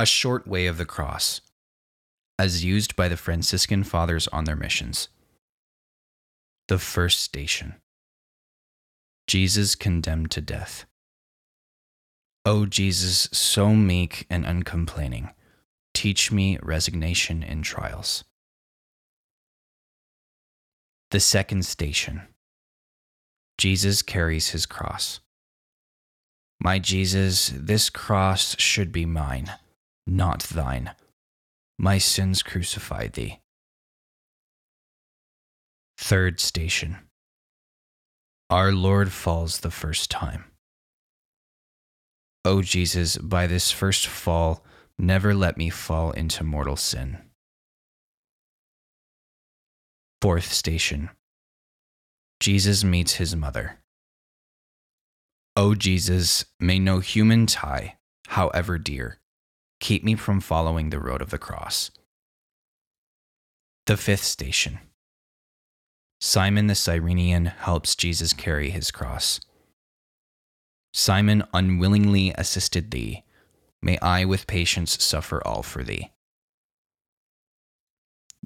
A short way of the cross, as used by the Franciscan fathers on their missions. The first station Jesus condemned to death. O Jesus, so meek and uncomplaining, teach me resignation in trials. The second station Jesus carries his cross. My Jesus, this cross should be mine, not thine. My sins crucified thee. Third station Our Lord falls the first time. O Jesus, by this first fall, never let me fall into mortal sin. Fourth station Jesus meets his mother. O Jesus, may no human tie, however dear, keep me from following the road of the cross. The fifth station Simon the Cyrenean helps Jesus carry his cross. Simon unwillingly assisted thee. May I with patience suffer all for thee.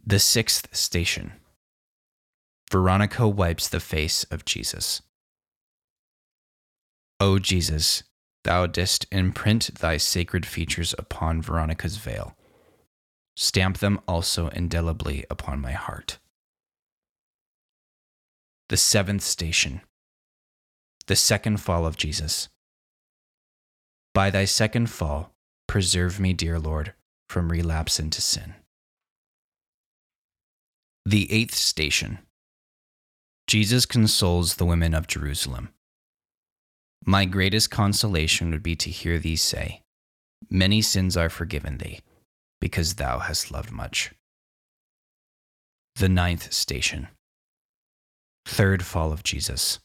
The sixth station Veronica wipes the face of Jesus. O Jesus, thou didst imprint thy sacred features upon Veronica's veil. Stamp them also indelibly upon my heart. The seventh station the second fall of Jesus. By thy second fall, preserve me, dear Lord, from relapse into sin. The eighth station Jesus consoles the women of Jerusalem. My greatest consolation would be to hear thee say, Many sins are forgiven thee, because thou hast loved much. The ninth station Third fall of Jesus.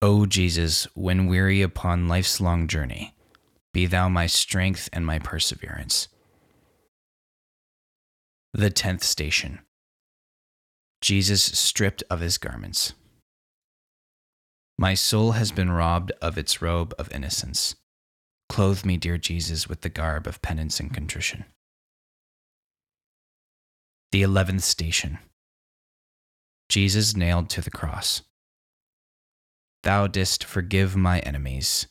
O Jesus, when weary upon life's long journey, be thou my strength and my perseverance. The tenth station Jesus stripped of his garments. My soul has been robbed of its robe of innocence. Clothe me, dear Jesus, with the garb of penance and contrition. The eleventh station Jesus nailed to the cross. Thou didst forgive my enemies.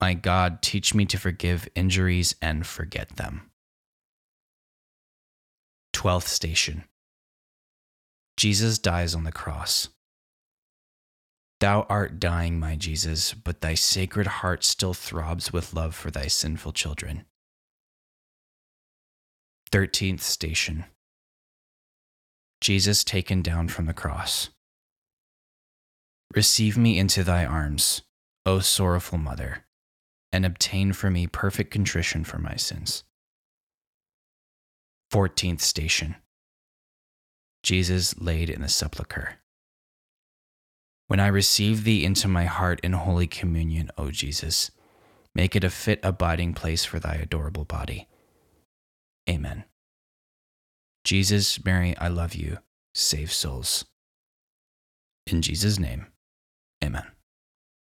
My God, teach me to forgive injuries and forget them. Twelfth station Jesus dies on the cross. Thou art dying, my Jesus, but thy sacred heart still throbs with love for thy sinful children. Thirteenth station Jesus taken down from the cross. Receive me into thy arms, O sorrowful mother, and obtain for me perfect contrition for my sins. 14th station Jesus laid in the sepulchre. When I receive thee into my heart in holy communion, O Jesus, make it a fit abiding place for thy adorable body. Amen. Jesus, Mary, I love you. Save souls. In Jesus' name. Amen.